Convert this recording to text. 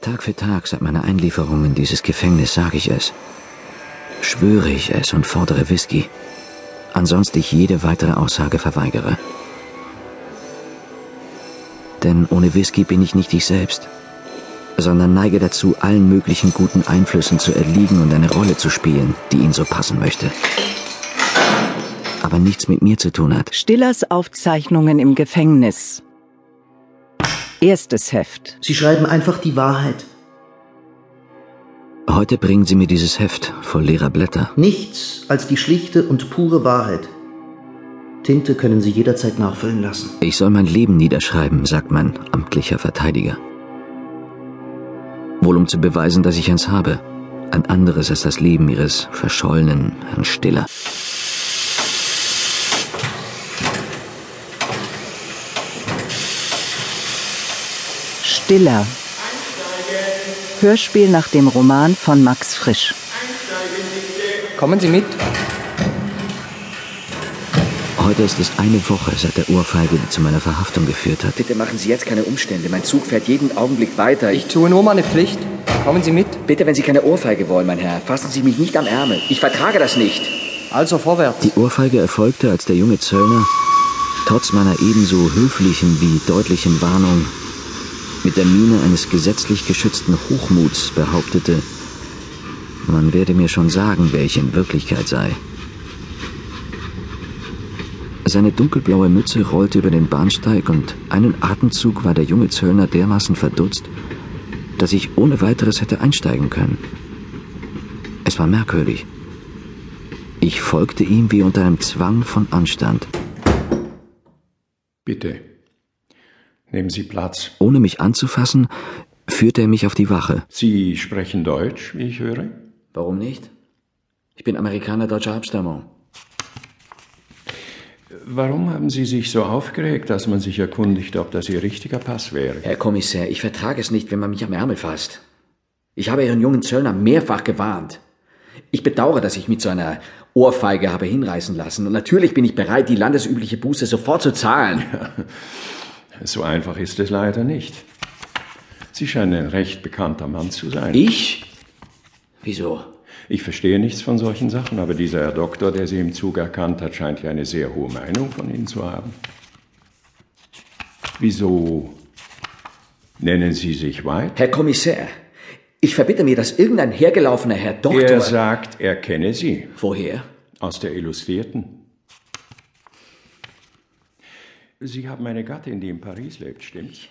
Tag für Tag seit meiner Einlieferung in dieses Gefängnis sage ich es. Schwöre ich es und fordere Whisky. Ansonsten ich jede weitere Aussage verweigere. Denn ohne Whisky bin ich nicht ich selbst, sondern neige dazu, allen möglichen guten Einflüssen zu erliegen und eine Rolle zu spielen, die ihn so passen möchte. Aber nichts mit mir zu tun hat. Stillers Aufzeichnungen im Gefängnis. Erstes Heft. Sie schreiben einfach die Wahrheit. Heute bringen Sie mir dieses Heft voll leerer Blätter. Nichts als die schlichte und pure Wahrheit. Tinte können Sie jederzeit nachfüllen lassen. Ich soll mein Leben niederschreiben, sagt mein amtlicher Verteidiger. Wohl um zu beweisen, dass ich eins habe. Ein anderes als das Leben Ihres verschollenen Herrn Stiller. Stiller. Hörspiel nach dem Roman von Max Frisch. Kommen Sie mit. Heute ist es eine Woche seit der Ohrfeige, die zu meiner Verhaftung geführt hat. Bitte machen Sie jetzt keine Umstände. Mein Zug fährt jeden Augenblick weiter. Ich tue nur meine Pflicht. Kommen Sie mit. Bitte, wenn Sie keine Ohrfeige wollen, mein Herr, fassen Sie mich nicht am Ärmel. Ich vertrage das nicht. Also vorwärts. Die Ohrfeige erfolgte, als der junge Zöllner, trotz meiner ebenso höflichen wie deutlichen Warnung, mit der Miene eines gesetzlich geschützten Hochmuts behauptete, man werde mir schon sagen, wer ich in Wirklichkeit sei. Seine dunkelblaue Mütze rollte über den Bahnsteig und einen Atemzug war der junge Zöllner dermaßen verdutzt, dass ich ohne weiteres hätte einsteigen können. Es war merkwürdig. Ich folgte ihm wie unter einem Zwang von Anstand. Bitte. Nehmen Sie Platz. Ohne mich anzufassen, führte er mich auf die Wache. Sie sprechen Deutsch, wie ich höre? Warum nicht? Ich bin Amerikaner deutscher Abstammung. Warum haben Sie sich so aufgeregt, dass man sich erkundigt, ob das Ihr richtiger Pass wäre? Herr Kommissär, ich vertrage es nicht, wenn man mich am Ärmel fasst. Ich habe Ihren jungen Zöllner mehrfach gewarnt. Ich bedauere, dass ich mit so einer Ohrfeige habe hinreißen lassen. Und natürlich bin ich bereit, die landesübliche Buße sofort zu zahlen. So einfach ist es leider nicht. Sie scheinen ein recht bekannter Mann zu sein. Ich? Wieso? Ich verstehe nichts von solchen Sachen, aber dieser Herr Doktor, der Sie im Zug erkannt hat, scheint ja eine sehr hohe Meinung von Ihnen zu haben. Wieso nennen Sie sich White? Herr Kommissär, ich verbitte mir, dass irgendein hergelaufener Herr Doktor... Er sagt, er kenne Sie. Woher? Aus der Illustrierten. Sie haben eine Gattin, die in Paris lebt, stimmt's?